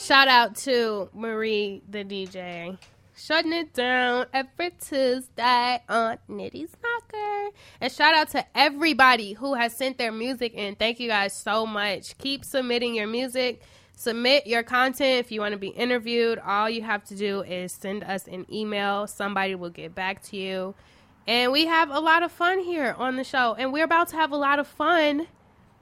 Shout out to Marie, the DJ. Shutting it down every Tuesday on Nitty's Knocker. And shout out to everybody who has sent their music in. Thank you guys so much. Keep submitting your music. Submit your content if you want to be interviewed. All you have to do is send us an email. Somebody will get back to you. And we have a lot of fun here on the show. And we're about to have a lot of fun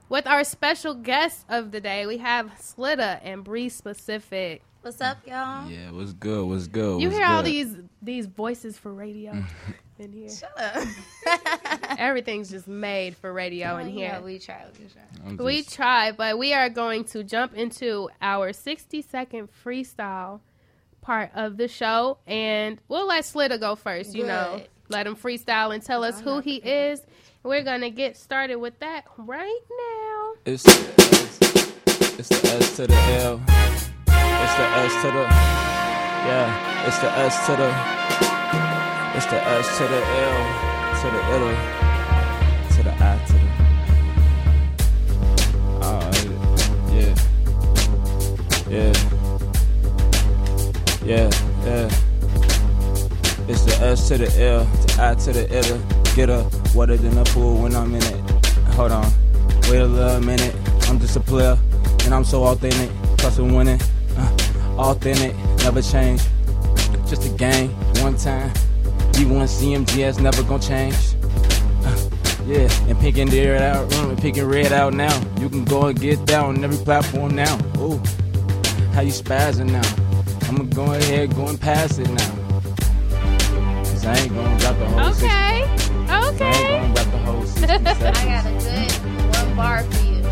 with our special guests of the day. We have Slitta and Bree Specific. What's up, y'all? Yeah, what's good? What's good? You what's hear all these these voices for radio in here. Shut up. Everything's just made for radio in here. Yeah, we try. We try. I'm We try, but we are going to jump into our 60 second freestyle part of the show. And we'll let Slitta go first, you know. Let him freestyle and tell us I'm who he is. We're to get started with that right now. It's the S, it's the S to the L. It's the S to the yeah. It's the S to the it's the S to the L to the L to the I. Alright, uh, yeah, yeah, yeah, yeah. It's the S to the L, to I to the L. Get up, wetter than a pool when I'm in it. Hold on, wait a little minute. I'm just a player, and I'm so authentic. I'm winning, uh, authentic, never change. Just a game, one time. D1 CMGS never gonna change. Uh, yeah, and and red out, mm, pink and red out now. You can go and get that on every platform now. Ooh, how you spazzing now? I'ma go ahead, go and pass it now. Cause I ain't gonna drop the whole 60. Okay. I ain't gonna drop the whole 60 I got a good one bar for you.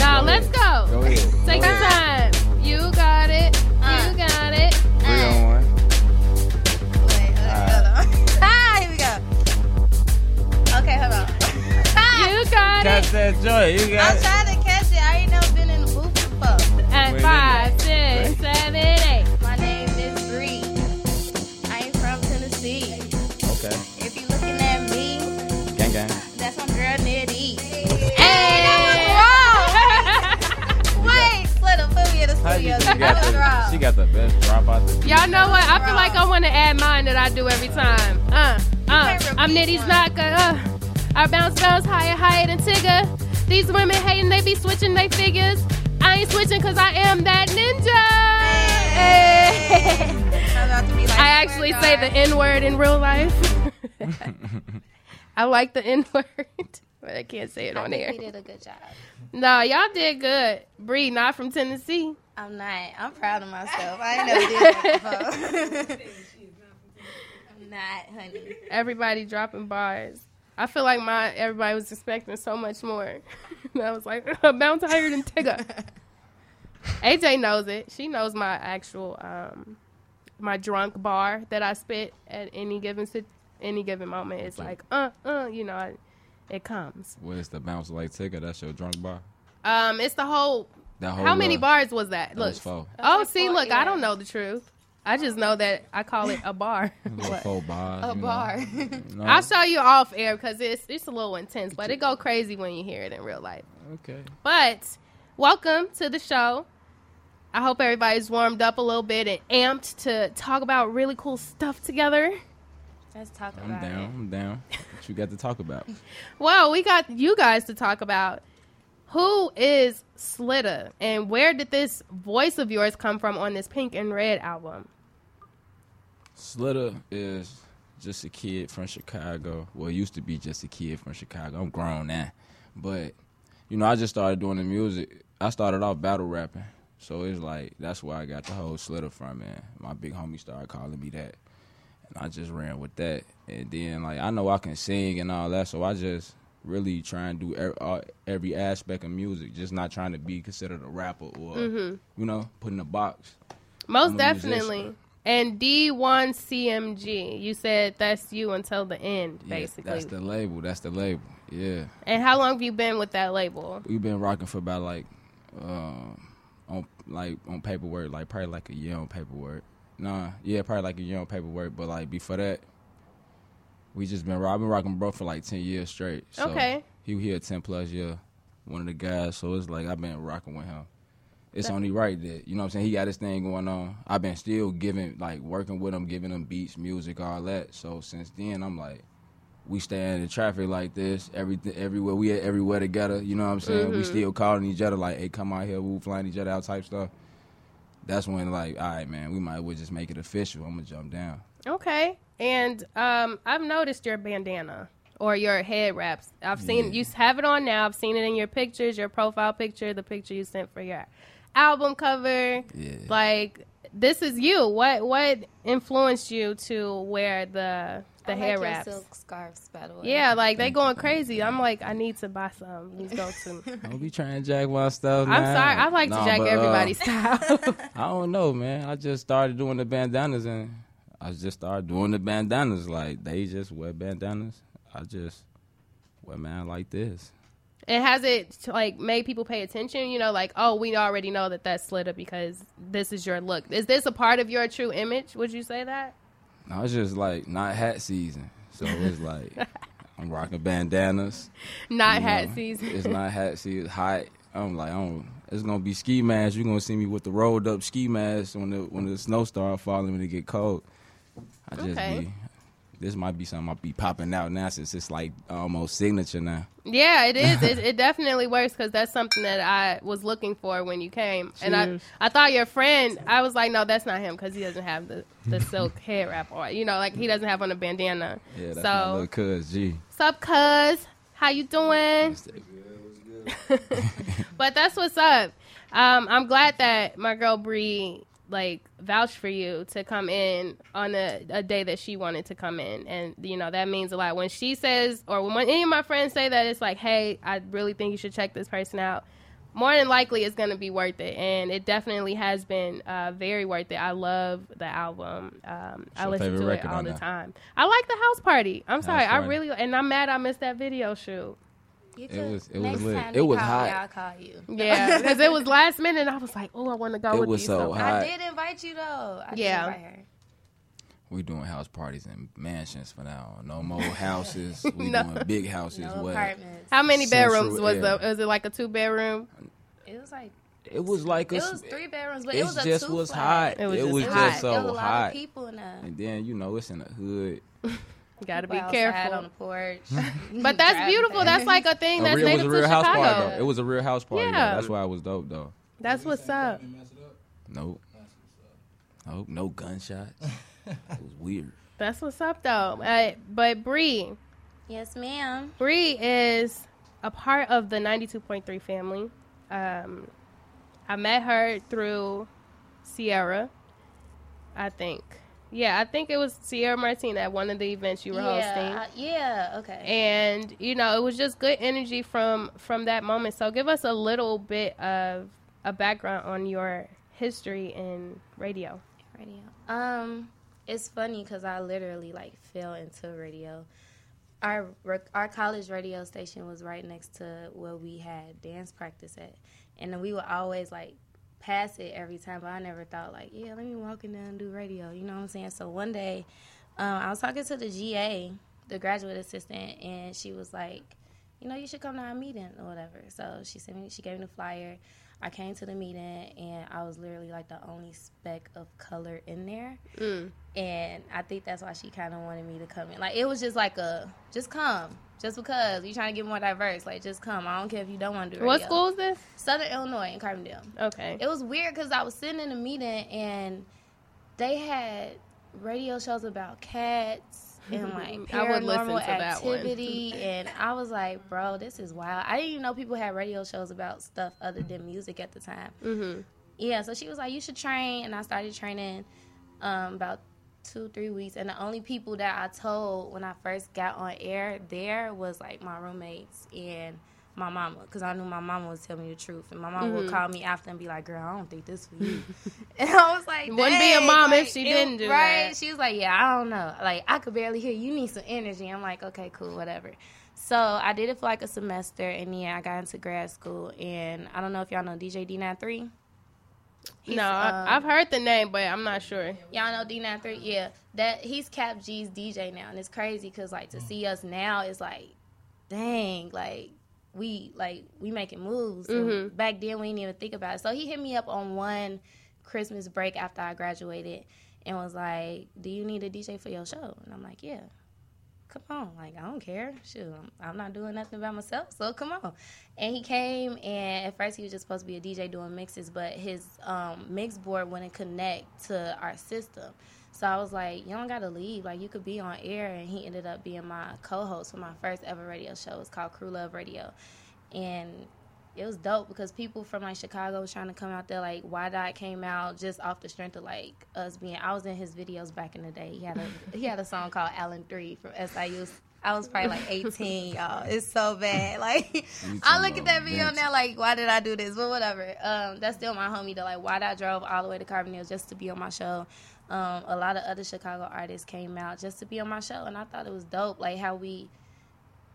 Now let's go. Go ahead. Take go your ahead. time. You got it. Uh. You got it. Three on one. Wait, uh, hold on. ah, here we go. Okay, hold on. You got Catch it. that joy. You got I'm it. trying to catch it. I ain't never been in the booth before. At Wait, five, got the, wrong. she got the best drop out the Y'all know what? I feel like I want to add mine that I do every time. Uh, uh. I'm repeat Nitty's one. Uh. I bounce bounce higher, higher than Tigger. These women hating, they be switching they figures. I ain't switching cause I am that ninja. Hey. I'm about to be like I actually say the N word in real life. I like the N word, but I can't say it I on air. we did a good job. No, y'all did good. Bree, not from Tennessee. I'm not. I'm proud of myself. I ain't never did that. I'm not, honey. Everybody dropping bars. I feel like my everybody was expecting so much more. and I was like, bounce higher than Tigger. AJ knows it. She knows my actual um my drunk bar that I spit at any given sit- any given moment. It's like, uh, uh, you know, I- it comes. Where's the bounce like ticker? That's your drunk bar. Um, it's the whole. That whole How many bars was that? That Look. was four. Oh, like see, four, look, I don't know the truth. I just know that I call it a bar. Little What? four bars. A you know. bar. You know? I'll show you off air because it's it's a little intense, but it go crazy when you hear it in real life. Okay. But welcome to the show. I hope everybody's warmed up a little bit and amped to talk about really cool stuff together. Let's talk I'm about down. it. I'm down. What you got to talk about? Well, we got you guys to talk about who is Slitta and where did this voice of yours come from on this Pink and Red album? Slitter is just a kid from Chicago. Well, used to be just a kid from Chicago. I'm grown now. But, you know, I just started doing the music. I started off battle rapping. So it's like, that's where I got the whole Slitter from, man. My big homie started calling me that. And I just ran with that. And then, like, I know I can sing and all that. So I just really try and do every, all, every aspect of music. Just not trying to be considered a rapper or, you know, put in a box. Most I'm definitely. And D1CMG, you said that's you until the end, Yeah, basically. that's the label. That's the label. Yeah. and how long have you been with that label? We've been rocking for about like um on like on paperwork, like probably like a year on paperwork. Nah, yeah, probably like a year on paperwork. But like before that, we just been been rocking bro for like ten years straight. So Okay. He here ten plus year, one of the guys. So it's like I've been rocking with him. it's only right that you know what I'm saying. He got his thing going on. I've been still giving like working with him, giving him beats, music, all that. So since then, I'm like, we stay in traffic like this, everything, everywhere we at everywhere together. You know what I'm saying? Mm-hmm. We still calling each other like, hey, come out here, we flying each other out type stuff. That's when like, all right, man, we might as well just make it official. I'm gonna jump down. Okay. And um, I've noticed your bandana or your head wraps. I've seen Yeah. you have it on now. I've seen it in your pictures, your profile picture, the picture you sent for your album cover. Yeah. Like this is you. What what influenced you to wear the the I hair like your wraps? silk scarves, by the way. Yeah, like they going crazy. I'm like, I need to buy some. These go to. Don't be trying to jack my stuff. I'm sorry. I like to jack but, uh, everybody's style. I don't know, man. I just started doing the bandanas and I just started doing the bandanas. Like they just wear bandanas. I just wear man like this. And has it like made people pay attention? You know, like oh, we already know that that's Slitta because this is your look. Is this a part of your true image? Would you say that? No, it's just like not hat season. So it's like I'm rocking bandanas. Not you hat know. season. It's not hat season. Hot. I'm like, I don't. It's gonna be ski mask. You're gonna see me with the rolled up ski mask when the when the snow start falling when it get cold. I just Okay. be. This might be something I'll be popping out now since it's like almost signature now. Yeah, it is. It, it definitely works because that's something that I was looking for when you came, and I I thought your friend. I was like, no, that's not him because he doesn't have the the silk hair wrap or you know, like he doesn't have on a bandana. Yeah, that's my so, little cuz G. sup, cuz? How you doing? but that's what's up. Um, I'm glad that my girl Bree like vouch for you to come in on a, a day that she wanted to come in, and you know that means a lot. When she says, or when any of my friends say that, it's like, hey, I really think you should check this person out. More than likely, it's going to be worth it, and it definitely has been uh, very worth it. I love the album. Um, I listen to it all the there? time. I like the house party. I'm sorry, I really, and I'm mad I missed that video shoot. You It was- it was lit. time It was call hot. Me, I'll call you. Yeah, because it was last minute. and I was like, oh, I want to go It with was these. so hot. I did invite you though. I Yeah. Did invite her. We doing house parties in mansions for now. No more houses. We No. doing big houses. No What? apartments. How many Central bedrooms was air. the? Was it like a two bedroom? It was like It was like a. it was three bedrooms, but it it was a just two was flat. hot. It was It just was hot. just there was so a lot hot. of people in there. And then you know it's in the hood. You got to be People outside on the careful. porch. But that's beautiful. That's like a thing A that's real- it was native a real to house Chicago. party though. It was a real house party. Yeah. Yeah. That's why it was dope though. That's what's up. Nope. Nope. No gunshots. it was weird. That's what's up though. Uh, but Bree, yes, ma'am. Bree is a part of the 92.3 family. Um, I met her through Sierra, I think. Yeah, I think it was Sierra Martin at one of the events you were hosting. Yeah, I- yeah. Okay. and you know it was just good energy from from that moment so give us a little bit of a background on your history in radio radio. Um, it's funny because I literally like fell into radio. Our our college radio station was right next to where we had dance practice at, and then we would always like pass it every time. But I never thought like, yeah, let me walk in there and do radio. You know what I'm saying? So one day, um, I was talking to the GA, the graduate assistant, and she was like, you know, you should come to our meeting or whatever. So she sent me, she gave me the flyer. I came to the meeting and I was literally like the only speck of color in there. Mm. And I think that's why she kind of wanted me to come in. Like, it was just like a, just come. Just because you're trying to get more diverse. Like, just come. I don't care if you don't want to do it. what school is this Southern Illinois in Carbondale. okay It was weird because I was sitting in a meeting and they had radio shows about cats and like I would listen paranormal to that one. activity, and I was like, bro, this is wild. I didn't even know people had radio shows about stuff other than music at the time. mm-hmm. Yeah, so she was like, you should train, and I started training um, about two three weeks, and the only people that I told when I first got on air there was like my roommates and my mama because I knew my mama was telling me the truth, and my mama would Mhm. call me after and be like, "Girl, I don't think this for you," and I was like, Wouldn't be a mom if she didn't do right? that. She was like, "Yeah, I don't know, like I could barely hear you. You need some energy." I'm like, "Okay, cool, whatever." So I did it for like a semester, and yeah, I got into grad school, and I don't know if y'all know DJ D93. He's, no um, i've heard the name but i'm not sure Y'all know D93? Yeah. That he's Cap G's DJ now and it's crazy cuz like to see us now is like dang, like we like we making moves. Mhm. Back then we didn't even think about it. So he hit me up on one Christmas break after I graduated and was like, "Do you need a DJ for your show?" And I'm like, "Yeah." Come on, like I don't care. Shoot, I'm, not doing nothing by myself, so come on. And he came, and at first he was just supposed to be a DJ doing mixes, but his um, mix board wouldn't connect to our system. So I was like, you don't gotta leave. Like you could be on air. And he ended up being my co-host for my first ever radio show. It's called Crew Love Radio, and it was dope because people from like Chicago was trying to come out there. Like Why Dot came out just off the strength of like us being. I was in his videos back in the day. He had a he had a song called Allen Three from SIU. I was probably like 18, y'all. It's so bad. Like I look at that video now, like why did I do this? But whatever. Um, that's still my homie though. Like why did I drove all the way to Carbondale just to be on my show. Um, a lot of other Chicago artists came out just to be on my show, and I thought it was dope. Like how we,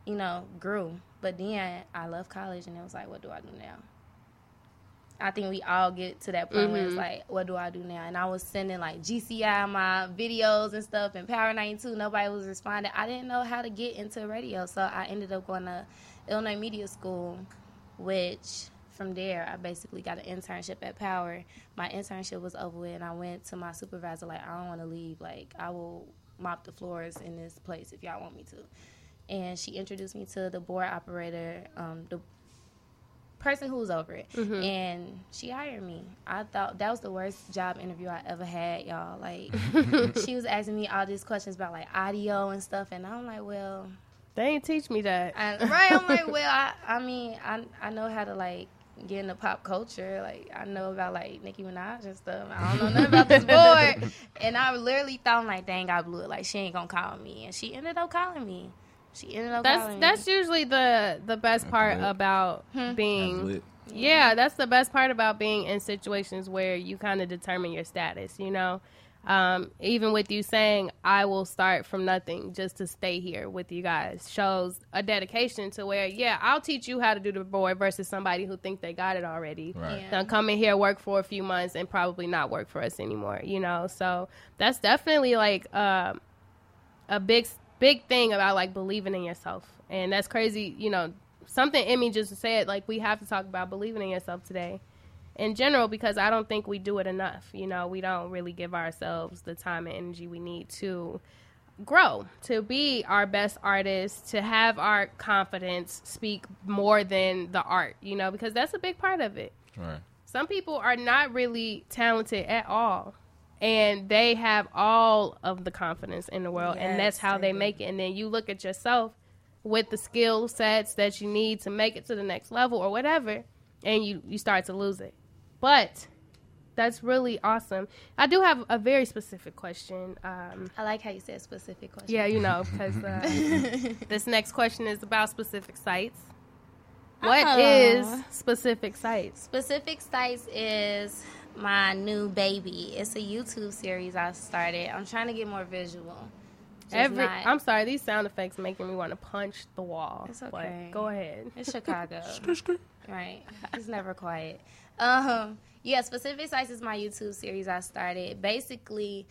you know, grew. But then I left college, and it was like, what do I do now? I think we all get to that point where it's Mhm. like, what do I do now? And I was sending like GCI my videos and stuff, and Power 92, nobody was responding. I didn't know how to get into radio, so I ended up going to Illinois Media School, which from there I basically got an internship at Power. My internship was over with, and I went to my supervisor like, I don't want to leave. Like, I will mop the floors in this place if y'all want me to. And she introduced me to the board operator, um, the person who was over it, Mhm. and she hired me. I thought that was the worst job interview I ever had, y'all. Like, she was asking me all these questions about like audio and stuff, and I'm like, well, They ain't teach me that. and, right? I'm like, well, I, I mean, I, I know how to like get into pop culture. Like, I know about like Nicki Minaj and stuff. I don't know nothing about this board. And I literally thought, I'm like, dang, I blew it. Like, she ain't gonna call me, and she ended up calling me. She ended up That's calling that's usually the the best That's part lit. about Hmm. Being lit. Yeah, that's the best part about being in situations where you kind of determine your status, you know? Um, even with you saying, I will start from nothing just to stay here with you guys, shows a dedication to where, yeah, I'll teach you how to do the board versus somebody who think they got it already. Right. Yeah. They'll come in here, work for a few months, and probably not work for us anymore, you know? So that's definitely like um, a big, big thing about like believing in yourself. And that's crazy, you know, something Emmy just said, like we have to talk about believing in yourself today in general because I don't think we do it enough. You know, we don't really give ourselves the time and energy we need to grow, to be our best artists, to have our confidence speak more than the art, you know, because that's a big part of it. Right. Some people are not really talented at all. And they have all of the confidence in the world, and that's how they make it. And then you look at yourself with the skill sets that you need to make it to the next level or whatever, and you you start to lose it. But that's really awesome. I do have a very specific question. Um, I like how you said specific question. yeah, you know, because uh, this next question is about specific sites. What is Aw. specific sites? Specific Sites is my new baby. It's a YouTube series I started. I'm trying to get more visual. Every not- I'm sorry, these sound effects making me want to punch the wall. It's But okay. go ahead. It's Chicago. right. It's never quiet. Um, yeah, Specific Sites is my YouTube series I started. Basically,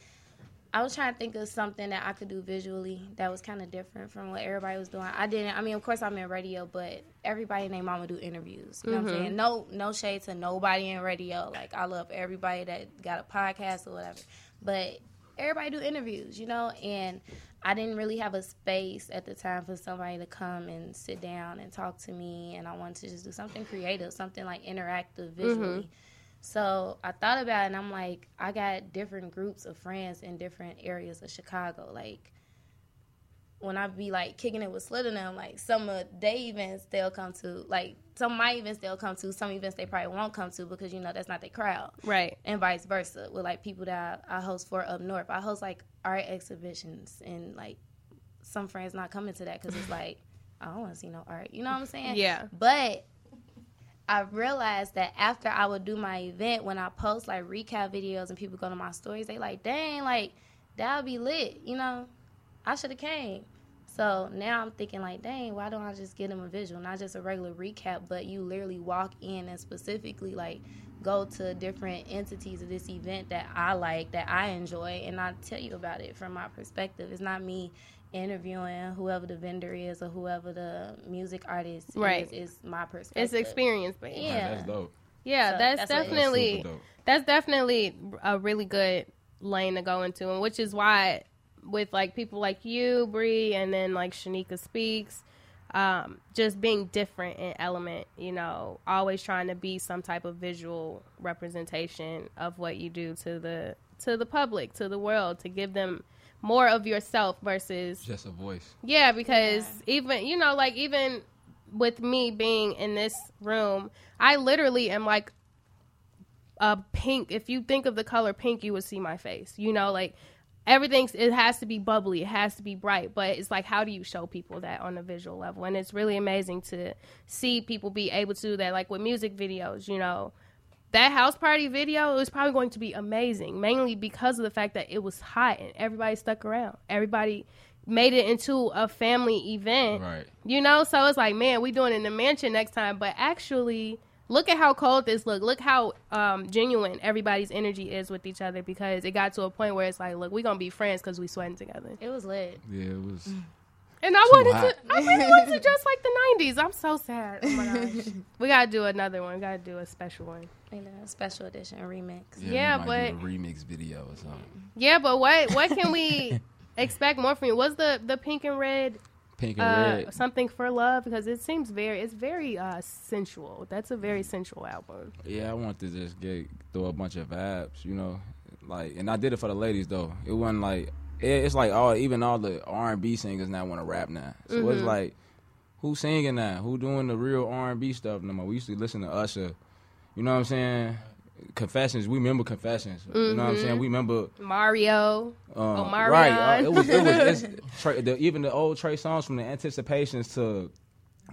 I was trying to think of something that I could do visually that was kind of different from what everybody was doing. I didn't. I mean, of course, I'm in radio, but everybody and their mama do interviews. You know what I'm Mhm. saying? No, no shade to nobody in radio. Like I love everybody that got a podcast or whatever, but everybody do interviews, you know. And I didn't really have a space at the time for somebody to come and sit down and talk to me, and I wanted to just do something creative, something like interactive visually. So I thought about it, and I'm like, I got different groups of friends in different areas of Chicago. Like when I be like kicking it with Slit and them, like some of they events they'll come to, like some of my events they'll come to, some events they probably won't come to because you know that's not their crowd Right. and vice versa with like people that I, I host for up north. I host like art exhibitions and like some friends not coming to that because it's like I don't want to see no art. You know what I'm saying? Yeah. But I realized that after I would do my event, when I post like recap videos and people go to my stories, they like, dang, like that'll be lit. You know, I should have came. So now I'm thinking like, dang, why don't I just get them a visual, not just a regular recap, but you literally walk in and specifically like go to different entities of this event that I like, that I enjoy, and I tell you about it from my perspective. It's not me interviewing whoever the vendor is or whoever the music artist Right. is is my perspective. It's experience based. Yeah. Right, that's dope. Yeah, So that's, that's what it is. definitely Super dope. that's definitely a really good lane to go into, and which is why with like people like you, Bree, and then like Shanika speaks, um, just being different in element, you know, always trying to be some type of visual representation of what you do to the to the public, to the world, to give them more of yourself versus Just a voice. yeah, because even you know, like even with me being in this room, I literally am like a pink. If you think of the color pink, you would see my face. You know, like everything's it has to be bubbly, it has to be bright, but it's like how do you show people that on a visual level? And it's really amazing to see people be able to do that, like with music videos. You know, that house party video was probably going to be amazing, mainly because of the fact that it was hot and everybody stuck around. Everybody made it into a family event. Right. You know, so it's like, man, we doing it in the mansion next time. But actually, look at how cold this look. Look how um, genuine everybody's energy is with each other because it got to a point where it's like, look, we gonna be friends because we sweating together. It was lit. Yeah, it was. And I wanted to, I really wanted to dress like the '90s. I'm so sad. Oh my gosh, we gotta do another one. We gotta do a special one. You know, special edition remix. Yeah, we might do but- a remix video or something. Yeah, but what what can we expect more from you? What's the the pink and red Pink and uh, red. something for love? Because it seems very it's very uh, sensual. That's a very sensual album. Yeah, I want to just get throw a bunch of vibes, you know, like, and I did it for the ladies though. It wasn't like it, it's like all even all the R and B singers now want to rap now. So Mm-hmm. it's like who's singing now? Who doing the real R and B stuff no more? We used to listen to Usher. You know what I'm saying? Confessions. We remember confessions. You know what I'm Mm-hmm. saying? We remember. Mario. Um, Omarion. right. Uh, it was. It was. It's, Trey, the, even the old Trey Songz from the Anticipations to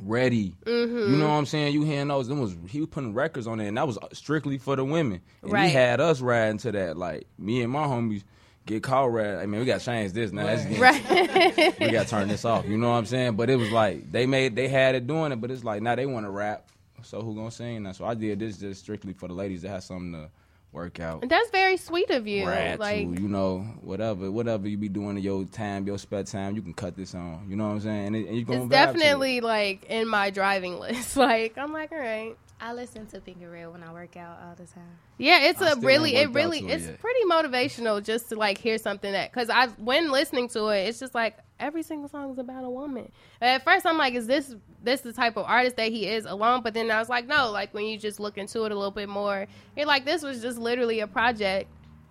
Ready. Mm-hmm. You know what I'm saying? You hearing those? Them was he was putting records on there, and that was strictly for the women. And Right. he had us riding to that. Like me and my homies get ride. I mean, we got to change this now. Right. we got to turn this off. You know what I'm saying? But it was like they made they had it doing it, but it's like now they want to rap. So who gonna sing now? So I did this just strictly for the ladies that have something to work out. That's very sweet of you. Rap like to, you know, whatever, whatever you be doing in your time, your spare time, you can cut this on. You know what I'm saying? And, it- and you gonna it's to it. definitely like in my driving list. Like I'm like, all right. I listen to Pink and Red when I work out all the time. Yeah, it's I a really, it really, it's yet. pretty motivational just to like hear something that, because I, when listening to it, it's just like every single song is about a woman. At first, I'm like, is this this the type of artist that he is alone? But then I was like, no, like when you just look into it a little bit more, you're like, this was just literally a project,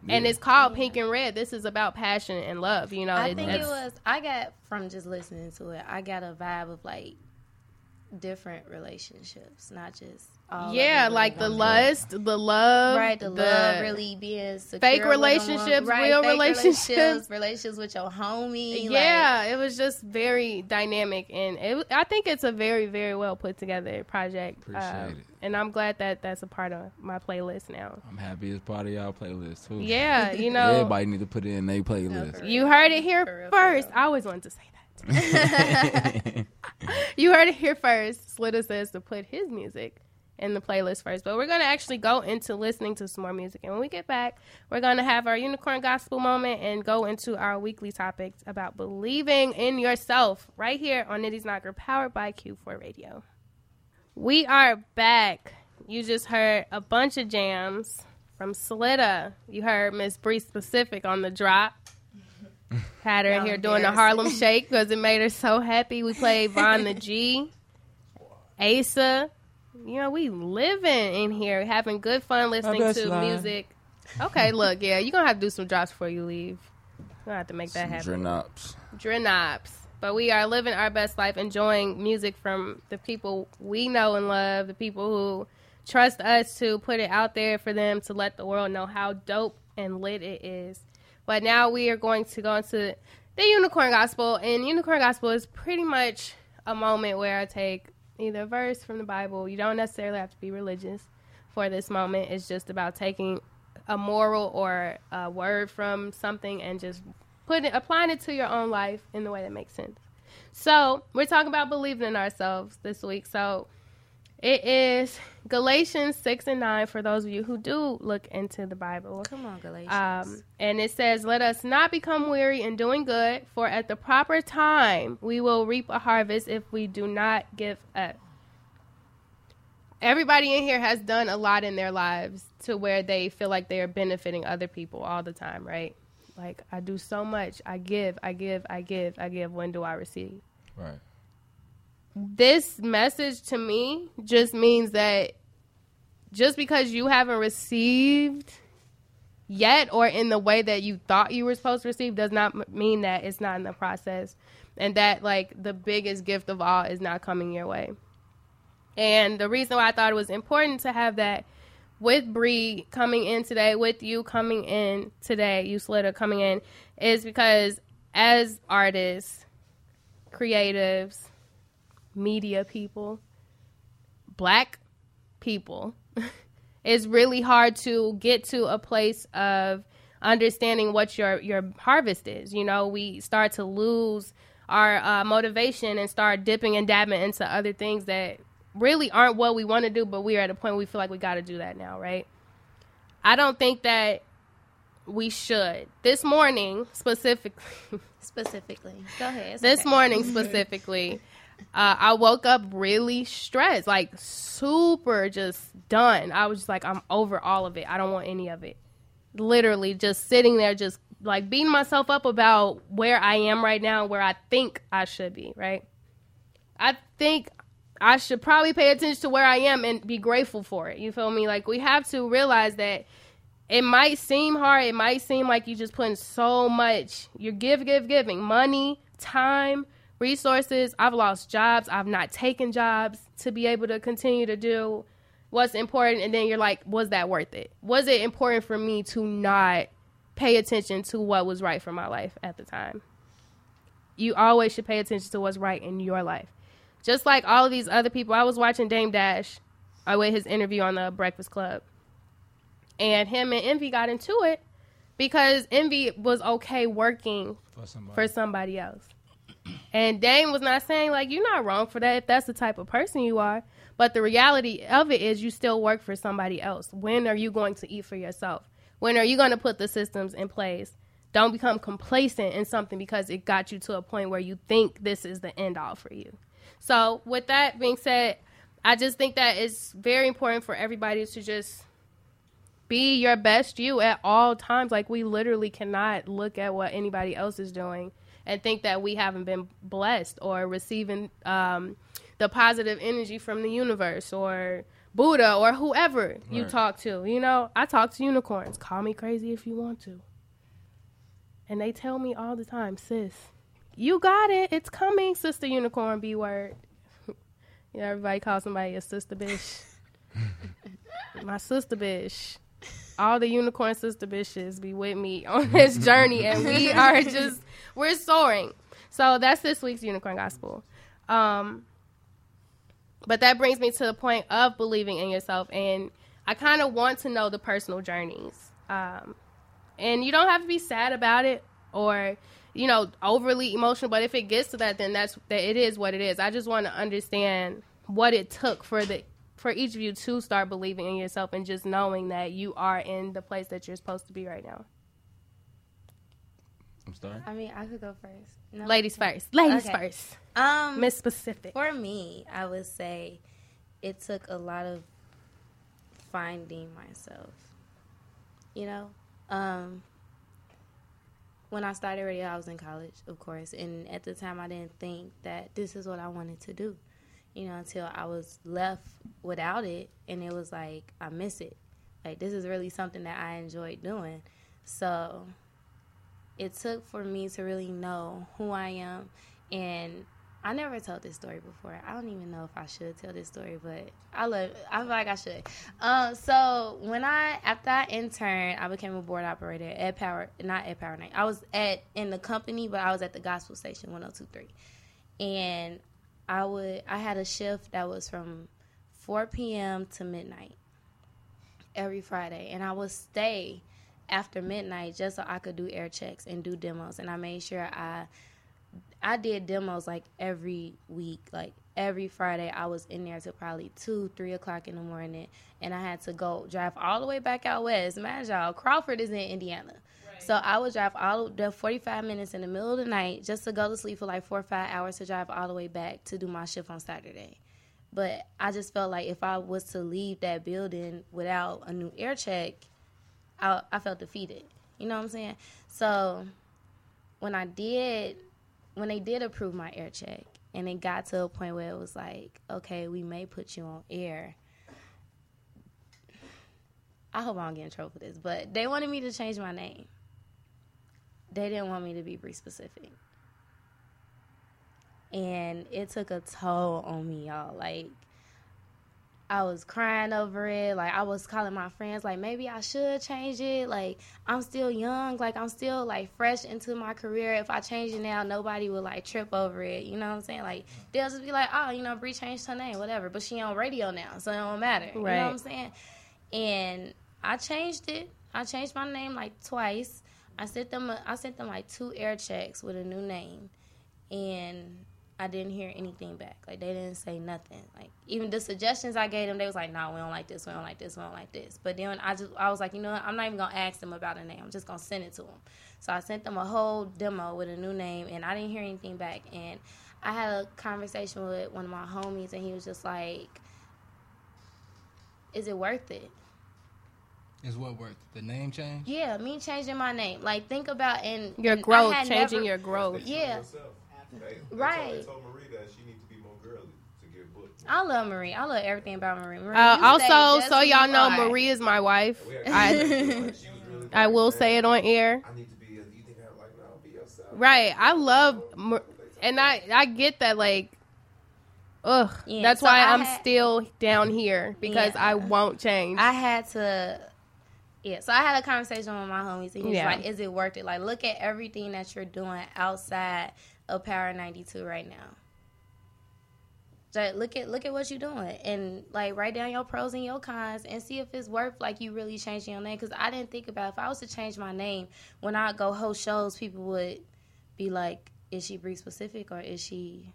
and it's called Pink and Red. This is about passion and love. You know, I It- think it was. I got from just listening to it. I got a vibe of like different relationships, not just all Yeah, it like the one. lust, the love, Right, the, love really being secure fake with a woman. relationships, right, real fake relationships. relationships, relationships with your homie. yeah, it was just very dynamic, and it, I think it's a very, very well put together project. Appreciate Um, it. And I'm glad that that's a part of my playlist now. I'm happy it's part of y'all playlist too. Yeah, you know, Everybody need to put it in their playlist. for you heard it here real, first. I always wanted to say that. you heard it here first. Slitta says to put his music in the playlist first. But we're going to actually go into listening to some more music. And when we get back, we're going to have our unicorn gospel moment and go into our weekly topics about believing in yourself right here on Nitty's Knocker, powered by Q4 Radio. We are back. You just heard a bunch of jams from Slitta. You heard Miss Bree Specific on the drop. Had her in here doing the. Harlem Shake because it made her so happy. We played Von the G, Asa. You know, we living in here, having good fun listening to you lying. music. Okay, look, yeah, you're gonna have to do some drops before you leave. You're gonna have to make that happen. Drinops. Drinops. But we are living our best life, enjoying music from the people we know and love, the people who trust us to put it out there for them to let the world know how dope and lit it is. But now we are going to go into the Unicorn Gospel, and Unicorn Gospel is pretty much a moment where I take either a verse from the Bible. You don't necessarily have to be religious for this moment. It's just about taking a moral or a word from something and just putting applying it to your own life in the way that makes sense. So we're talking about believing in ourselves this week. So It is Galatians 6 and 9 for those of you who do look into the Bible. Come on, Galatians. Um, and it says, Let us not become weary in doing good, for at the proper time we will reap a harvest if we do not give up. Everybody in here has done a lot in their lives to where they feel like they are benefiting other people all the time, right? Like, I do so much. I give, I give, I give, I give. When do I receive? Right. This message to me just means that just because you haven't received yet or in the way that you thought you were supposed to receive does not mean that it's not in the process and that like the biggest gift of all is not coming your way. And the reason why i thought it was important to have that with Bree coming in today, with you coming in today, you Slitter coming in, is because as artists, creatives, media people, black people, it's really hard to get to a place of understanding what your your harvest is. You know, we start to lose our uh, motivation and start dipping and dabbing into other things that really aren't what we want to do, but we are at a point where we feel like we got to do that now, right? I don't think that we should. This morning, specifically, Specifically, go ahead. This okay. morning specifically, uh, I woke up really stressed, like super just done. I was just like, I'm over all of it. I don't want any of it. Literally, just sitting there, just like beating myself up about where I am right now, where I think I should be. Right? I think I should probably pay attention to where I am and be grateful for it. You feel me? Like we have to realize that it might seem hard. It might seem like you're just putting so much. You're give, give, giving money, time, resources. I've lost jobs. I've not taken jobs to be able to continue to do what's important. And then you're like, was that worth it? Was it important for me to not pay attention to what was right for my life at the time? You always should pay attention to what's right in your life. Just like all of these other people, I was watching Dame Dash uh, with his interview on the Breakfast Club and him and Envy got into it because Envy was okay working For somebody. for somebody else. And Dame was not saying like you're not wrong for that if that's the type of person you are. But the reality of it is you still work for somebody else. When are you going to eat for yourself? When are you going to put the systems in place? Don't become complacent in something because it got you to a point where you think this is the end all for you. So, with that being said, I just think that it's very important for everybody to just be your best you at all times. Like we literally cannot look at what anybody else is doing and think that we haven't been blessed or receiving um, the positive energy from the universe or Buddha or whoever you talk to. You know, I talk to unicorns. Call me crazy if you want to. And they tell me all the time, sis, you got it. It's coming, sister unicorn, B word. you know, everybody calls somebody a sister bitch. My sister bitch all the unicorn sister bitches be with me on this journey and we are just we're soaring. So that's this week's unicorn gospel. Um but that brings me to the point of believing in yourself and i kind of want to know the personal journeys. Um and you don't have to be sad about it or you know overly emotional but if it gets to that then that's that it is what it is. I just want to understand what it took for the for each of you to start believing in yourself and just knowing that you are in the place that you're supposed to be right now I'm starting. I mean, I could go first. No? ladies first ladies Okay. first Um, miss specific For me, I would say it took a lot of finding myself. You know, um, when I started radio, I was in college, of course, and at the time, I didn't think that this is what I wanted to do. You know, until I was left without it, and it was like I miss it. Like this is really something that I enjoyed doing. So it took for me to really know who I am and I never told this story before. I don't even know if I should tell this story, but I love. I feel like I should. Um, so when I after I interned, I became a board operator at Power, not at Power Night. I was at in the company, but I was at the Gospel Station 102.3, and I would I had a shift that was from 4 p.m. to midnight every Friday, and I would stay after midnight just so I could do air checks and do demos, and I made sure I I did demos like every week, like every Friday I was in there till probably two, three o'clock in the morning, and I had to go drive all the way back out west. Imagine y'all, Crawford is in Indiana. So I would drive all the 45 minutes in the middle of the night just to go to sleep for like four or five hours to drive all the way back to do my shift on Saturday. But I just felt like if I was to leave that building without a new air check, I, I felt defeated. You know what I'm saying? So when I did, when they did approve my air check, and it got to a point where it was like, okay, we may put you on air. I hope I don't get in trouble for this, but they wanted me to change my name they didn't want me to be Bree specific. And it took a toll on me, y'all. Like, I was crying over it. Like, I was calling my friends, like, maybe I should change it. Like, I'm still young. Like, I'm still, like, fresh into my career. If I change it now, nobody will, like, trip over it. You know what I'm saying? Like, they'll just be like, oh, you know, Bree changed her name, whatever. But she on radio now, so it don't matter. Right. You know what I'm saying? And I changed it. I changed my name, like, twice. I sent them a, I sent them like two air checks with a new name, and I didn't hear anything back. Like they didn't say nothing. Like even the suggestions I gave them, they was like, "No, nah, we don't like this. We don't like this. We don't like this." But then I just I was like, you know, what? I'm not even gonna ask them about a name. I'm just gonna send it to them. So I sent them a whole demo with a new name, and I didn't hear anything back. And I had a conversation with one of my homies, and he was just like, "Is it worth it?" Is what worth the name change? Yeah, me changing my name. Like think about and your and growth, changing never, your growth. Yeah. They, they right. Told, they told Marie that she needs to be more girly to get booked. I love Marie. I love everything about Marie. Marie uh, also, so y'all know, are. Marie is my wife. I, I will say it on air. I need to be. You think I like no, be yourself. Right. I love, and I I get that like Ugh. Yeah, that's so why I am had, still down here because yeah, I won't change. I had to yeah, so I had a conversation with my homies, and he's yeah. like, "Is it worth it? Like, look at everything that you're doing outside of Power 92 right now. Like, look at look at what you're doing, and like write down your pros and your cons, and see if it's worth like you really changing your name. Because I didn't think about if I was to change my name when I go host shows, people would be like, "Is she Bree specific or is she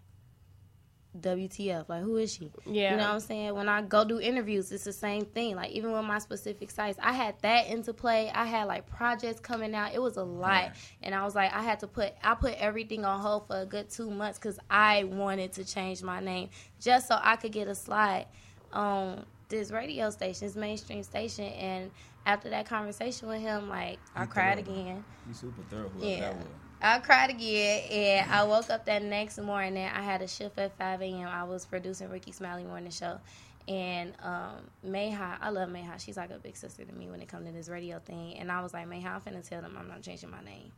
WTF? Like, who is she? Yeah. You know what I'm saying? When I go do interviews, it's the same thing. Like, even with my specific sites, I had that into play. I had like projects coming out. It was a lot. Yeah. And I was like, I had to put, I put everything on hold for a good two months because I wanted to change my name just so I could get a slide on this radio station, this mainstream station. And after that conversation with him, like, I cried again. You super thorough. Yeah. I cried again, and I woke up that next morning. And I had a shift at 5 a.m. I was producing Rickey Smiley Morning Show. And um, Mayha, I love Mayha. She's like a big sister to me when it comes to this radio thing. And I was like, Mayha, I'm finna tell them I'm not changing my name.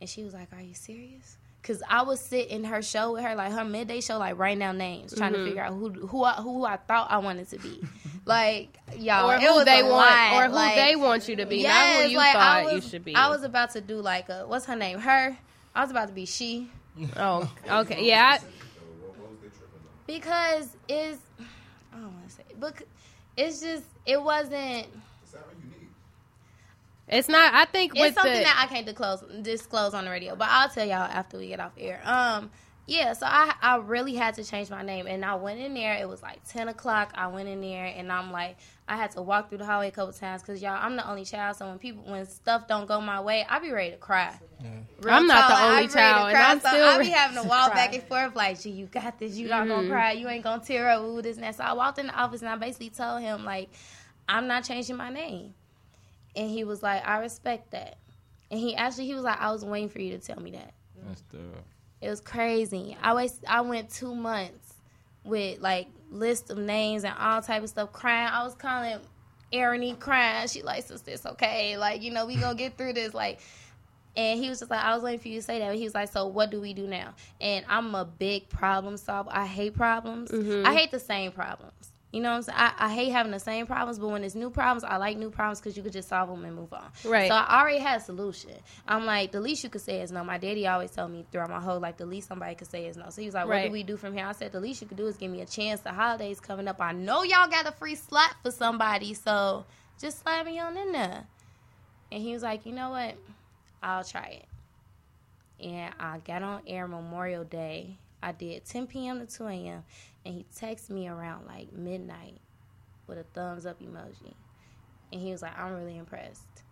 And she was like, Are you serious? Cause I was sitting in her show with her, like her midday show, like writing down names, trying mm-hmm. to figure out who who I, who I thought I wanted to be, like y'all, or who they want, or who like, they want you to be, yes, not who you like, thought was, you should be. I was about to do like a what's her name? Her. I was about to be she. Oh, okay, yeah. I, because it's I don't want to say, but it's just it wasn't. It's not. I think it's something the, that I can't disclose disclose on the radio, but I'll tell y'all after we get off air. Um, yeah. So I I really had to change my name, and I went in there. It was like ten o'clock. I went in there, and I'm like, I had to walk through the hallway a couple times because y'all, I'm the only child. So when people when stuff don't go my way, I be ready to cry. Yeah. I'm not the only child, and I'm so still. I be having to walk back and forth like, "Gee, you got this. You not mm-hmm. gonna cry. You ain't gonna tear up. Ooh, this and that." So I walked in the office and I basically told him like, "I'm not changing my name." And he was like, I respect that. And he actually he was like, I was waiting for you to tell me that. That's the. It was crazy. I was I went two months with like list of names and all type of stuff, crying. I was calling Erin crying. She like, sister, it's okay. Like, you know, we gonna get through this. Like and he was just like, I was waiting for you to say that. But he was like, So what do we do now? And I'm a big problem solver. I hate problems. Mm-hmm. I hate the same problems. You know what I'm saying? I, I hate having the same problems, but when it's new problems, I like new problems because you could just solve them and move on. Right. So I already had a solution. I'm like, the least you could say is no. My daddy always told me throughout my whole life, the least somebody could say is no. So he was like, what do we do from here? I said, the least you could do is give me a chance. The holidays coming up. I know y'all got a free slot for somebody, so just slap me on in there. And he was like, you know what? I'll try it. And I got on air Memorial Day I did 10 p.m. to 2 a.m. and he texted me around like midnight with a thumbs up emoji, and he was like, "I'm really impressed,"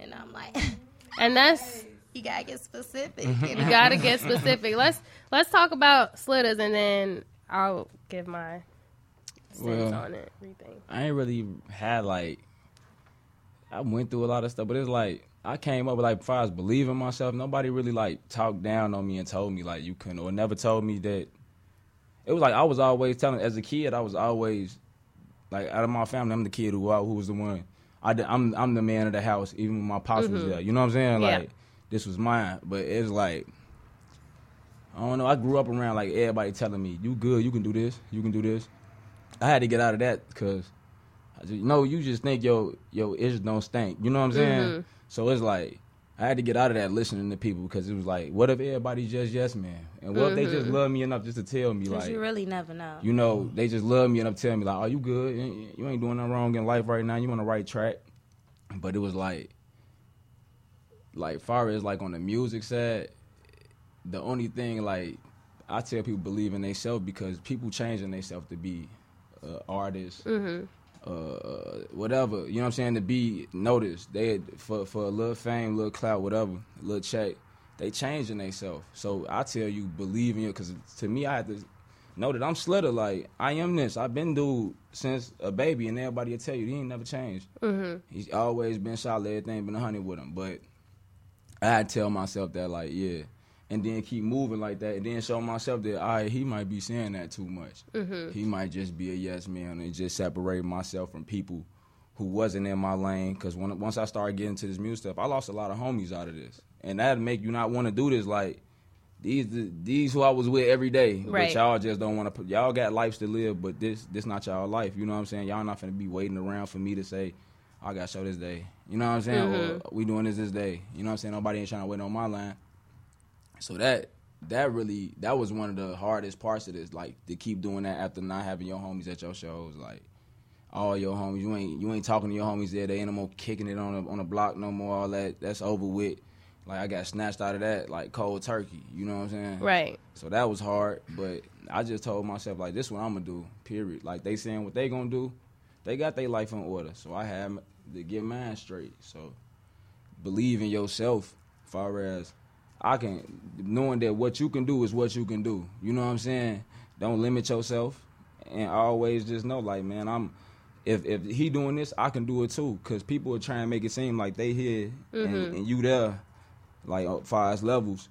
and I'm like, And that's "You gotta get specific." Mm-hmm. you gotta get specific. Let's let's talk about slitters and then I'll give my sense Well, on it. Rethink. I ain't really had like I went through a lot of stuff, but it's like I came up with like far as believing myself, nobody really like talked down on me and told me like you couldn't or never told me that it was like I was always telling as a kid I was always like out of my family I'm the kid who who was the one I did- I'm I'm the man of the house even when my pops was mm-hmm. there. You know what I'm saying? Yeah. Like this was mine, but it's like I don't know. I grew up around like everybody telling me, "You good? You can do this. You can do this." I had to get out of that because, you know, you just think yo yo itch don't stink. You know what I'm saying? Mm-hmm. So it's like I had to get out of that listening to people because it was like, what if everybody just yes man, and what if they Mm-hmm. just love me enough just to tell me like, you really never know. you know, they just love me enough to tell me like, "Oh, you good? You you ain't doing nothing wrong in life right now. You on the right track." But it was like, like far as like on the music side, the only thing like I tell people believe in themselves because people changing themselves to be uh, artists, uh, whatever. You know what I'm saying? To be noticed, they for for a little fame, little clout, whatever, a little check. They changing themselves. So I tell you, believe in it, because to me, I had to know that I'm Slitta. Like I am this. I've been dude since a baby, and everybody will tell you he ain't never changed. Mm-hmm. He's always been solid. Everything been a honey with him. But I tell myself that, like, yeah, and then keep moving like that, and then show myself that, all right, he might be saying that too much. Mm-hmm. He might just be a yes man, and just separate myself from people who wasn't in my lane. Because when once I started getting to this music stuff, I lost a lot of homies out of this, and that make you not want to do this. Like these, these who I was with every day, Right. but y'all just don't want to put. Y'all got lives to live, but this, this not y'all life. You know what I'm saying? Y'all not finna be waiting around for me to say. I got show this day. You know what I'm saying? Mm-hmm. Or we doing this this day. You know what I'm saying? Nobody ain't trying to wait on my line. So that that really that was one of the hardest parts of this, like to keep doing that after not having your homies at your shows, like all your homies. You ain't you ain't talking to your homies there. They ain't no more kicking it on the on the block no more. All that that's over with. Like I got snatched out of that like cold turkey. You know what I'm saying? Right. So that was hard, but I just told myself like this what I'm gonna do. Period. Like they saying what they gonna do, they got their life in order. So I have to get mine straight. So believe in yourself. Far as I can, knowing that what you can do is what you can do. You know what I'm saying? Don't limit yourself, and always just know like man, I'm. If if he doing this, I can do it too. Cause people are trying to make it seem like they here and, and you there, like uh, far as levels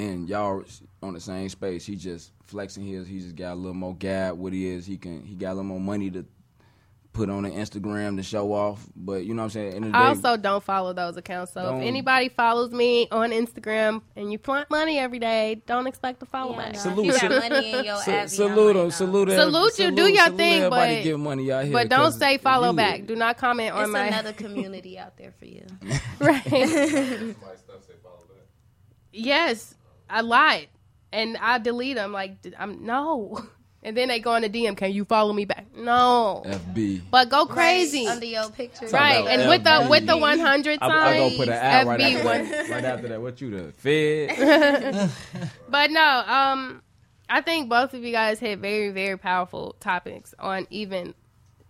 and y'all on the same space. He just flexing his. He just got a little more gab. What he is, he can. He got a little more money to put on the Instagram to show off. But you know what I'm saying. Day, I also don't follow those accounts. So if anybody follows me on Instagram and you flaunt money every day, don't expect to follow Yeah, back. no, Salute- you got salute- money in your Sa- salute right him, now. salute Salute you, do your thing, Everybody but- give money out here, But don't 'cause say follow back. Do not comment on It's my another community out there for you. right. My stuff say follow back. yes, I lied, and I delete them. Like d- I'm no, and then they go on the DM. Can you follow me back? No, FB. but go crazy. Under your picture. Right, about and with the with the 100 I, sign, I go put an ad right FB after, one. that. right after that. What you the Fed? But no, um, I think both of you guys hit very, very powerful topics on even,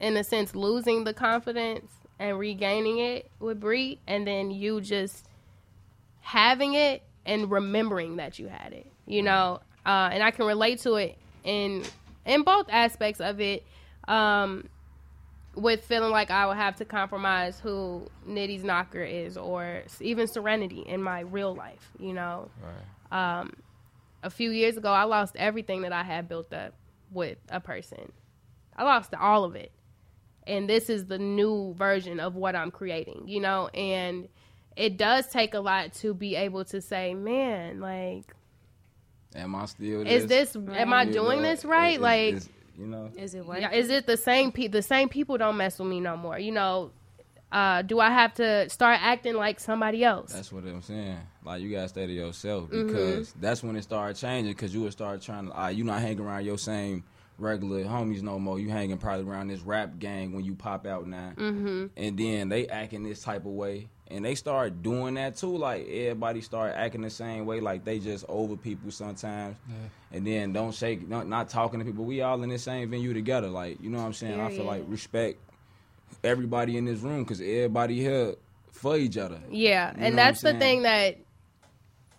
in a sense, losing the confidence and regaining it with Bree, and then you just having it and remembering that you had it. You know, uh, and I can relate to it in in both aspects of it. Um, with feeling like I would have to compromise who Nitty's knocker is, or even Serenity in my real life. You know, um, a few years ago, I lost everything that I had built up with a person. I lost all of it. And this is the new version of what I'm creating, you know? And it does take a lot to be able to say, man, like, Am I still? is this, am I You doing know, this right? is- like, is- you know. Is it working? yeah, is it the same pe- the same people don't mess with me no more? You know, uh, do I have to start acting like somebody else? That's what I'm saying. Like you gotta stay to yourself Mm-hmm. because that's when it started changing. Because you would start trying to, uh, you not hanging around your same regular homies no more. You hanging probably around this rap gang when you pop out now, mm-hmm. and then they acting this type of way, and they start doing that too. Like everybody start acting the same way, like they just over people sometimes, and then don't shake, not, not talking to people. We all in the same venue together, like you know what I'm saying. I feel like respect everybody in this room because everybody here for each other. Yeah, You and that's the thing that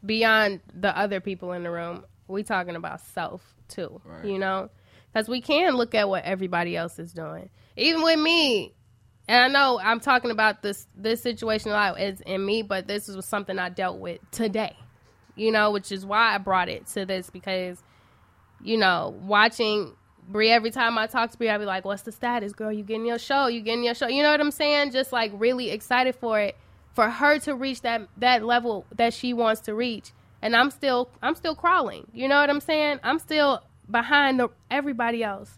beyond the other people in the room, we talking about self too. Right. You know, because we can look at what everybody else is doing, even with me. And I know I'm talking about this this situation a lot is in me, but this was something I dealt with today. You know, which is why I brought it to this because, you know, watching Bree every time I talk to Bree, I be like, "What's the status, girl? You getting your show? You getting your show?" You know what I'm saying? Just like really excited for it, for her to reach that that level that she wants to reach, and I'm still I'm still crawling. You know what I'm saying? I'm still behind the, everybody else,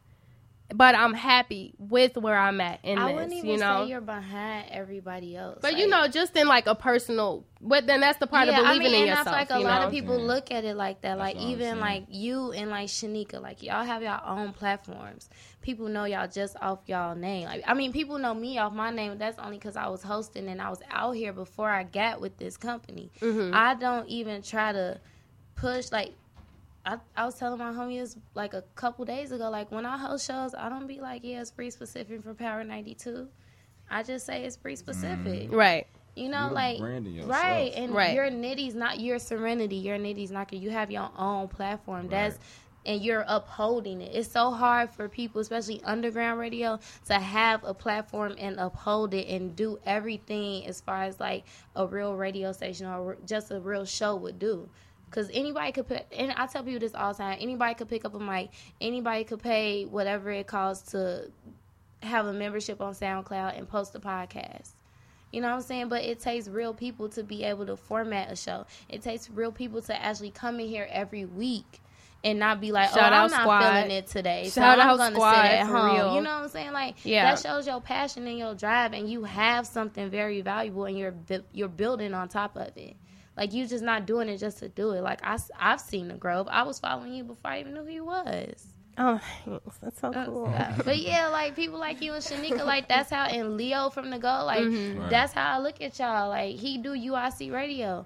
but I'm happy with where I'm at in I this. wouldn't even you know, say you're behind everybody else. but you know, just in like a personal. But then that's the part yeah, of I believing mean, in and yourself. I feel like a you lot know? of people Yeah. look at it like that. Like even like you and like Shanika, like y'all have your own platforms. People know y'all just off y'all name. Like I mean, people know me off my name. That's only because I was hosting and I was out here before I got with this company. Mm-hmm. I don't even try to push like. I, I was telling my homies like a couple days ago, like when I host shows, I don't be like, yeah, it's Bree specific for Power 92. I just say it's Bree specific. Mm. right. You know, You're like right, and Right. your nitty's not your serenity. Your nitty's not. You have your own platform. That's and you're upholding it. It's so hard for people, especially underground radio, to have a platform and uphold it and do everything as far as like a real radio station or just a real show would do. Because anybody could put, and I tell people this all the time. Anybody could pick up a mic. Anybody could pay whatever it costs to have a membership on SoundCloud and post a podcast. You know what I'm saying? But it takes real people to be able to format a show. It takes real people to actually come in here every week and not be like, Shout oh, I'm not feeling it today. so Shout I'm out gonna squad, sit at home. real. You know what I'm saying? Like Yeah. that shows your passion and your drive, and you have something very valuable, and you're you're building on top of it. Like you just not doing it just to do it. Like I, I've seen the growth. I was following you before I even knew who you was. Oh, thanks. That's so Uh, cool. uh, but yeah, like people like you and Shanika, like that's how and Leo from the go, like Mm-hmm. that's how I look at y'all. Like he do UIC radio.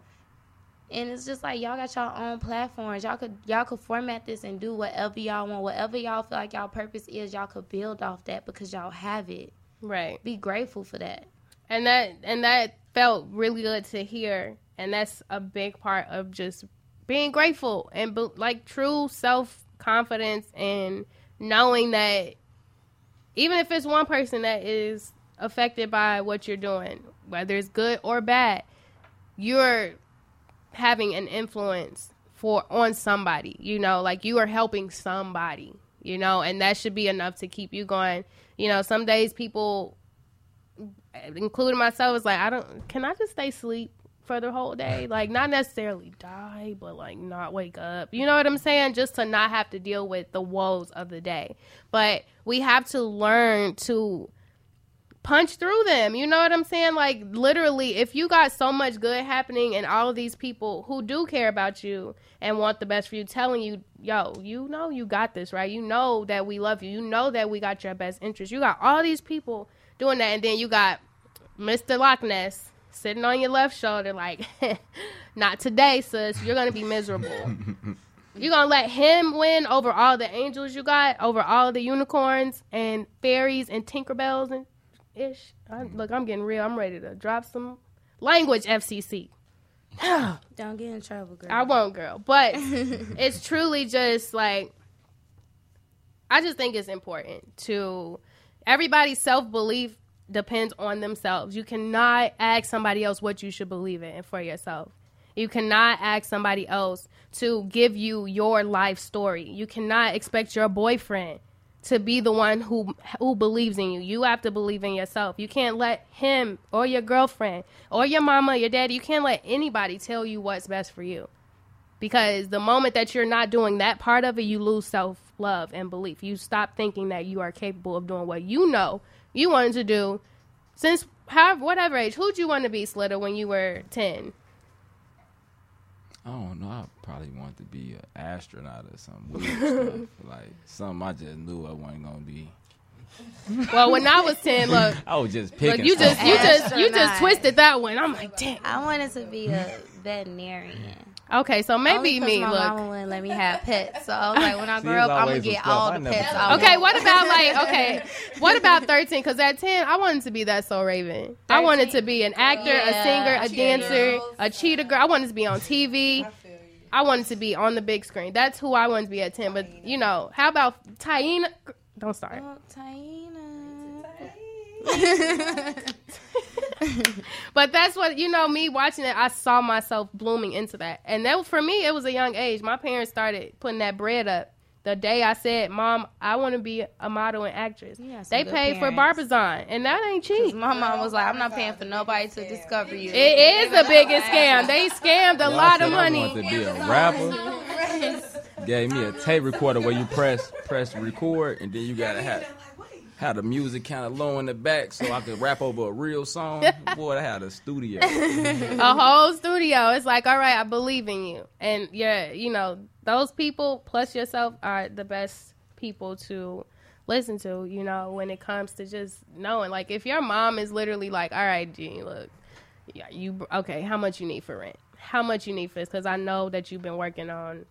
And it's just like y'all got y'all own platforms. Y'all could y'all could format this and do whatever y'all want. Whatever y'all feel like y'all purpose is, y'all could build off that because y'all have it. Right. Be grateful for that. and that and that felt really good to hear and that's a big part of just being grateful and be, like true self confidence and knowing that even if it's one person that is affected by what you're doing whether it's good or bad you're having an influence for on somebody you know? Like you are helping somebody you know? And that should be enough to keep you going. You know some days people including myself, is like, I don't. Can I just stay asleep for the whole day? Like, not necessarily die, but like not wake up. You know what I'm saying? Just to not have to deal with the woes of the day. But we have to learn to punch through them. You know what I'm saying? Like literally, if you got so much good happening and all of these people who do care about you and want the best for you telling you, yo, you know you got this, right? You know that we love you. You know that we got your best interest. You got all these people doing that and then you got Mr. Loch Ness sitting on your left shoulder like, not today, sis. You're going to be miserable. You're gonna let him win over all the angels you got, over all the unicorns and fairies and Tinkerbells and ish. I, look, I'm getting real. I'm ready to drop some language, FCC. Don't get in trouble, girl. I won't, girl. But it's truly just like I just think it's important to everybody's self belief depends on themselves. You cannot ask somebody else what you should believe in for yourself. You cannot ask somebody else to give you your life story. You cannot expect your boyfriend to be the one who who believes in you. You have to believe in yourself. You can't let him or your girlfriend or your mama, your daddy, you can't let anybody tell you what's best for you. Because the moment that you're not doing that part of it, you lose self love and belief. You stop thinking that you are capable of doing what you know you wanted to do since however whatever age. Who'd you want to be, Slitta, when you were ten? I don't know. I probably want to be an astronaut or something. Weird stuff. Like something I just knew I wasn't gonna be. Well, when I was ten, look, I was just picking. look, you just you just you just twisted that one. I'm like, damn. I wanted to be a veterinarian. Okay, so maybe me. My Look. mama wouldn't let me have pets, so I was like, when I See, grow up, I'm gonna get all the pets. thought I. Okay, what about like okay, what about thirteen? Because at ten, I wanted to be That's So Raven. I wanted to be an actor, a singer, a dancer, a cheetah girl. I wanted to be on TV. I wanted to be on the big screen. That's who I wanted to be at ten. But you know, how about Taina? Don't start. Oh, Taina. But that's what you know. Me watching it, I saw myself blooming into that, and that for me, it was a young age. My parents started putting that bread up the day I said, "Mom, I want to be a model and actress." You They good paid for. Barbizon, and that ain't cheap. My mom was like, I'm not paying for nobody to discover you. It is the biggest scam. They scammed a Y'all lot said of I money. wanted to be a rapper. Gave me a tape recorder where you press press record and then you gotta have have the music kind of low in the back so I could rap over a real song. Boy, I had a studio. a whole studio. It's like, all right, I believe in you, and yeah, you know, those people plus yourself are the best people to listen to. You know, when it comes to just knowing, like, if your mom is literally like, all right, Gene, look, yeah, you okay? How much you need for rent? How much you need for this? Because I know that you've been working on,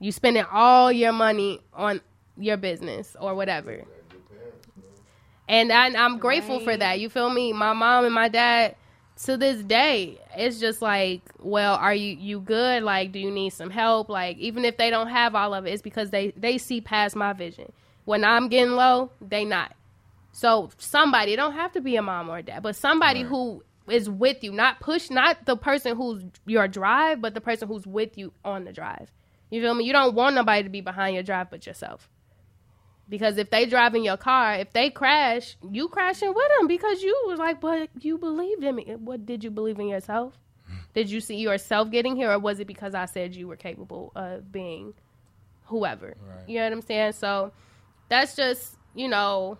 you spending all your money on your business or whatever. And I, I'm grateful for that. You feel me? My mom and my dad, to this day, it's just like, well, are you you good? Like, do you need some help? Like, even if they don't have all of it, it's because they they see past my vision. When I'm getting low, they not. So somebody, it don't have to be a mom or a dad, but somebody Right. who is with you, not push, not the person who's your drive, but the person who's with you on the drive. You feel me? You don't want nobody to be behind your drive but yourself. Because if they drive in your car, if they crash, you crashing with them because you was like, but you believed in me. What did you believe in yourself? Did you see yourself getting here, or was it because I said you were capable of being whoever? Right. You know what I'm saying? So that's just you know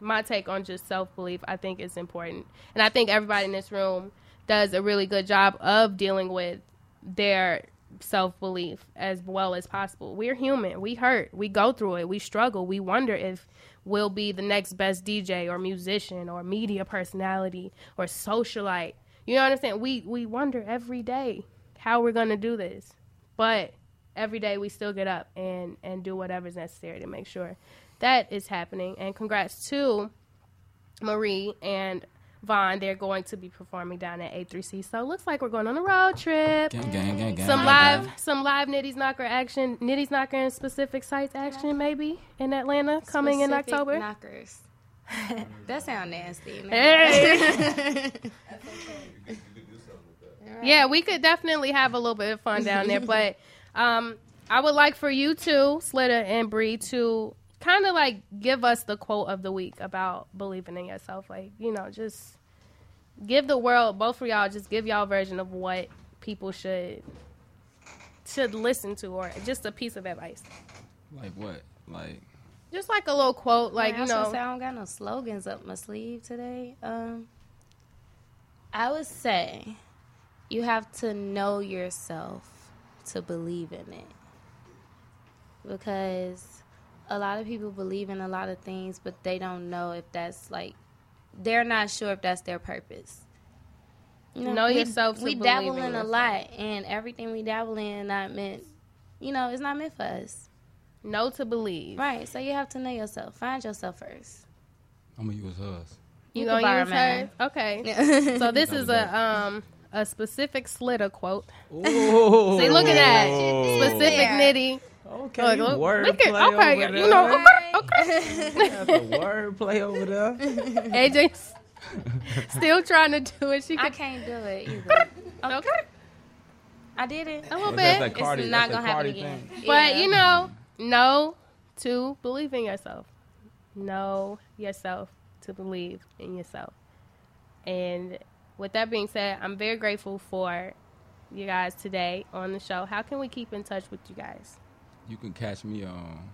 my take on just self belief. I think is important, and I think everybody in this room does a really good job of dealing with their self belief as well as possible. We're human. We hurt. We go through it. We struggle. We wonder if we'll be the next best DJ or musician or media personality or socialite. You know what I'm saying? We we wonder every day how we're gonna do this, but every day we still get up and and do whatever's necessary to make sure that is happening. And congrats to Marie and Vaughn. They're going to be performing down at A3C. So it looks like we're going on a road trip. Gang, gang, gang, gang. Some live, gang. some live Nitty's Knocker action, Nitty's Knocker and specific sites action maybe in Atlanta coming in October. Knockers. that sound nasty. Hey. yeah, we could definitely have a little bit of fun down there, but um, I would like for you two, Slitta and Bree, to kind of like give us the quote of the week about believing in yourself. Like, you know, just give the world, both of y'all, just give y'all a version of what people should should listen to, or just a piece of advice. Like what? Like Just like a little quote, like I you know. say, I don't got no slogans up my sleeve today. Um, I would say you have to know yourself to believe in it, because a lot of people believe in a lot of things, but they don't know if that's like they're not sure if that's their purpose. You Know we- yourself to We dabble in in a lot, and everything we dabble in not meant. You know, it's not meant for us. No to believe. Right. So you have to know yourself. Find yourself first. I'm gonna use hers. You, You gonna use mine. hers? Okay. so this is a um a specific slitta quote. oh, See, look at that specific nitty. Okay, Look, you look, word we can- play okay, over you know, there. okay, okay. Got the word play over there. AJ's still trying to do it. She I can't do it either. okay I did it. a little bit, that Cardi, it's not gonna happen Cardi again. thing. but Yeah. you know, know to believe in yourself. Know yourself to believe in yourself. And with that being said, I'm very grateful for you guys today on the show. How can we keep in touch with you guys? You can catch me on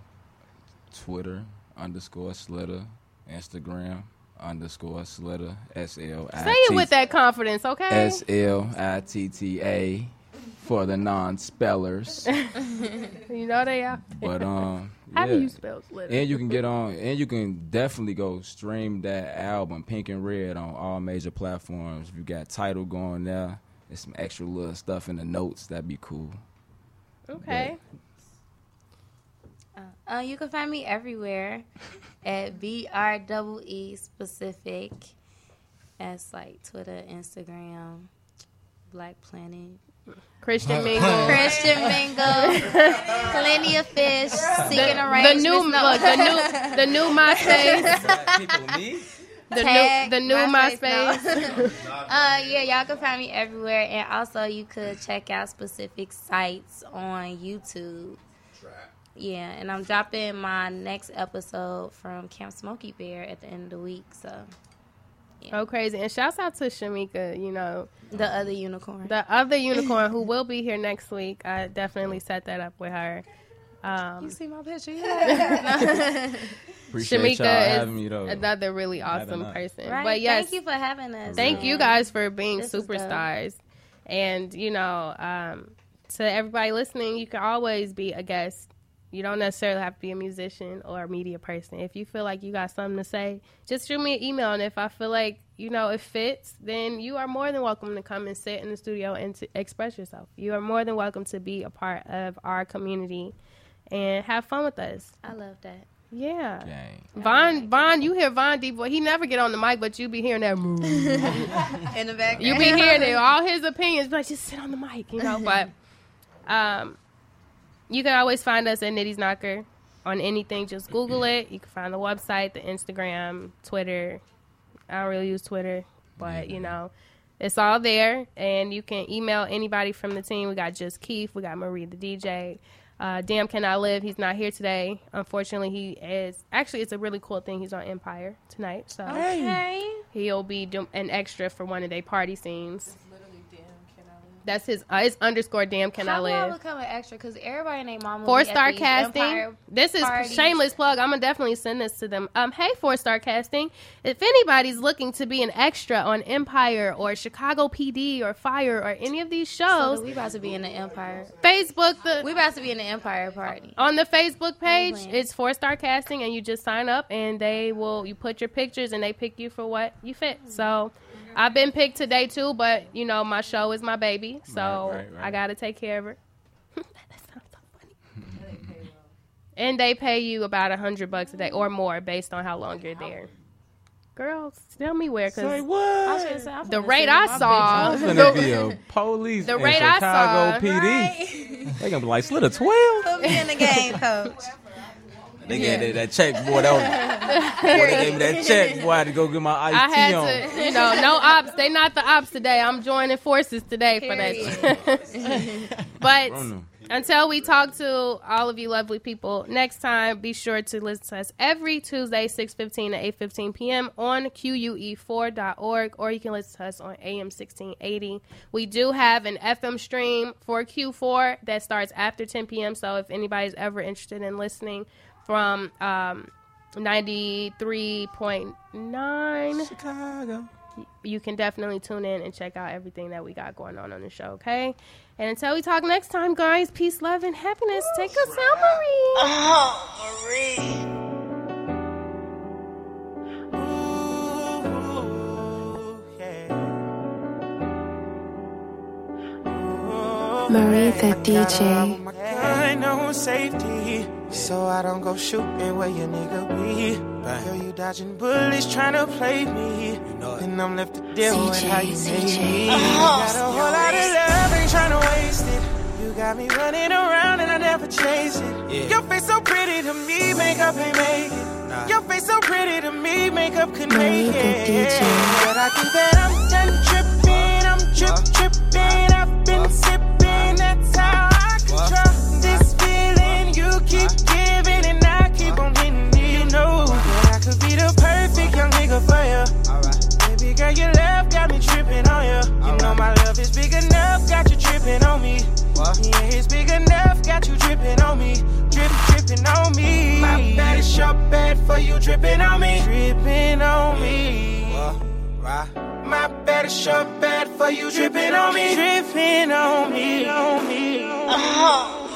Twitter underscore Slitta, Instagram underscore Slitta, S L I T. Say it with that confidence, okay? S L I T T A. for the non-spellers. You know they are. But um, How yeah. do you spell glitter? And you can get on, and you can definitely go stream that album, Pink and Red, on all major platforms. If you got Tidal going there, there's some extra little stuff in the notes. That'd be cool. okay. Uh, you can find me everywhere at B R double E specific. That's like Twitter, Instagram, Black Planet, Christian Mingle. Christian Mingle, Plenty of Fish, Seeking the Arrangements. new No. look, the new the new MySpace. The Tag, new the new MySpace, MySpace. no. uh, yeah, y'all can find me everywhere, and also you could check out specific sites on YouTube. Yeah, and I'm dropping my next episode from Camp Smoky Bear at the end of the week. So Oh crazy. And shouts out to Shamika, you know, the other unicorn. the other unicorn who will be here next week. I definitely set that up with her. Um, you see my picture? Yeah. Appreciate Shamika y'all having is me though. another really awesome person. right. But yes, thank you for having us. Thank you guys for being This superstars. And, you know, um, to everybody listening, you can always be a guest. You don't necessarily have to be a musician or a media person. If you feel like you got something to say, just shoot me an email. And if I feel like, you know, it fits, then you are more than welcome to come and sit in the studio and to express yourself. You are more than welcome to be a part of our community and have fun with us. I love that. Yeah. Gang. Vaughn, Vaughn, you hear Vaughn D boy. He never get on the mic, but you be hearing that move. In the background. You be hearing it, all his opinions, but just sit on the mic, you know. But um, you can always find us at Nitty's Knocker on anything. Just Google it. You can find the website, the Instagram, Twitter. I don't really use Twitter, but you know, it's all there. And you can email anybody from the team. We got just Keith. We got Marie the DJ. Uh, Damn, can I live? He's not here today. Unfortunately, he is. Actually, it's a really cool thing. He's on Empire tonight, so Okay. he'll be do- an extra for one of their party scenes. That's his. Uh, it's underscore damn can How I do I become an extra? Because everybody named Mama. Four star casting. Empire This is parties. shameless plug. I'm gonna definitely send this to them. Um, hey, four star casting. If anybody's looking to be an extra on Empire or Chicago PD or Fire or any of these So shows, we about to be in the Empire. Facebook the We about to be in the Empire party. on the Facebook page, it's four star casting, and you just sign up, and they will you put your pictures, and they pick you for what you fit. So, I've been picked today too, but you know my show is my baby, so Right, right, right. I got to take care of her. that sounds so funny. and they pay you about a hundred bucks a day or more based on how long you're there. Girls, tell me where, Say cause I was gonna say, I'm the finna rate I saw, I'm gonna be a police The in rate I saw. PD. They gonna be like, slit a twelve. Put me in the game, coach. They gave that, that check, boy. That was, boy, they gave me that check, boy. I had to go get my IT I had on. to, you know, no ops. They not the ops today. I'm joining forces today for that. but until we talk to all of you lovely people next time, be sure to listen to us every Tuesday, 6.15 to 8.15 p.m. on E QUE4.org, or you can listen to us on AM 1680. We do have an FM stream for Q4 that starts after 10 p.m., so if anybody's ever interested in listening from um, 93.9 Chicago. you can definitely tune in and check out everything that we got going on on the show, okay? And until we talk next time, guys, peace, love, and happiness. Take us out, Marie. Marie the DJ. Ain't no safety, so I don't go shooting where your nigga be. Girl, you dodging bullets trying to play me, and I'm left to deal with how you made me. Got a whole lot of love, ain't trying to waste it. You got me running around and I never chase it. Your face so pretty to me, makeup ain't make it. Your face so pretty to me, makeup could Marie make the it. DJ. But I think that I'm done tripping, I'm trip tripping. Yeah, it's big enough, got you dripping on me. Drip, dripping on me. My bad is your bad for you dripping on me. Dripping on me. My bad is your bad for you dripping on me. Dripping on me. On Uh.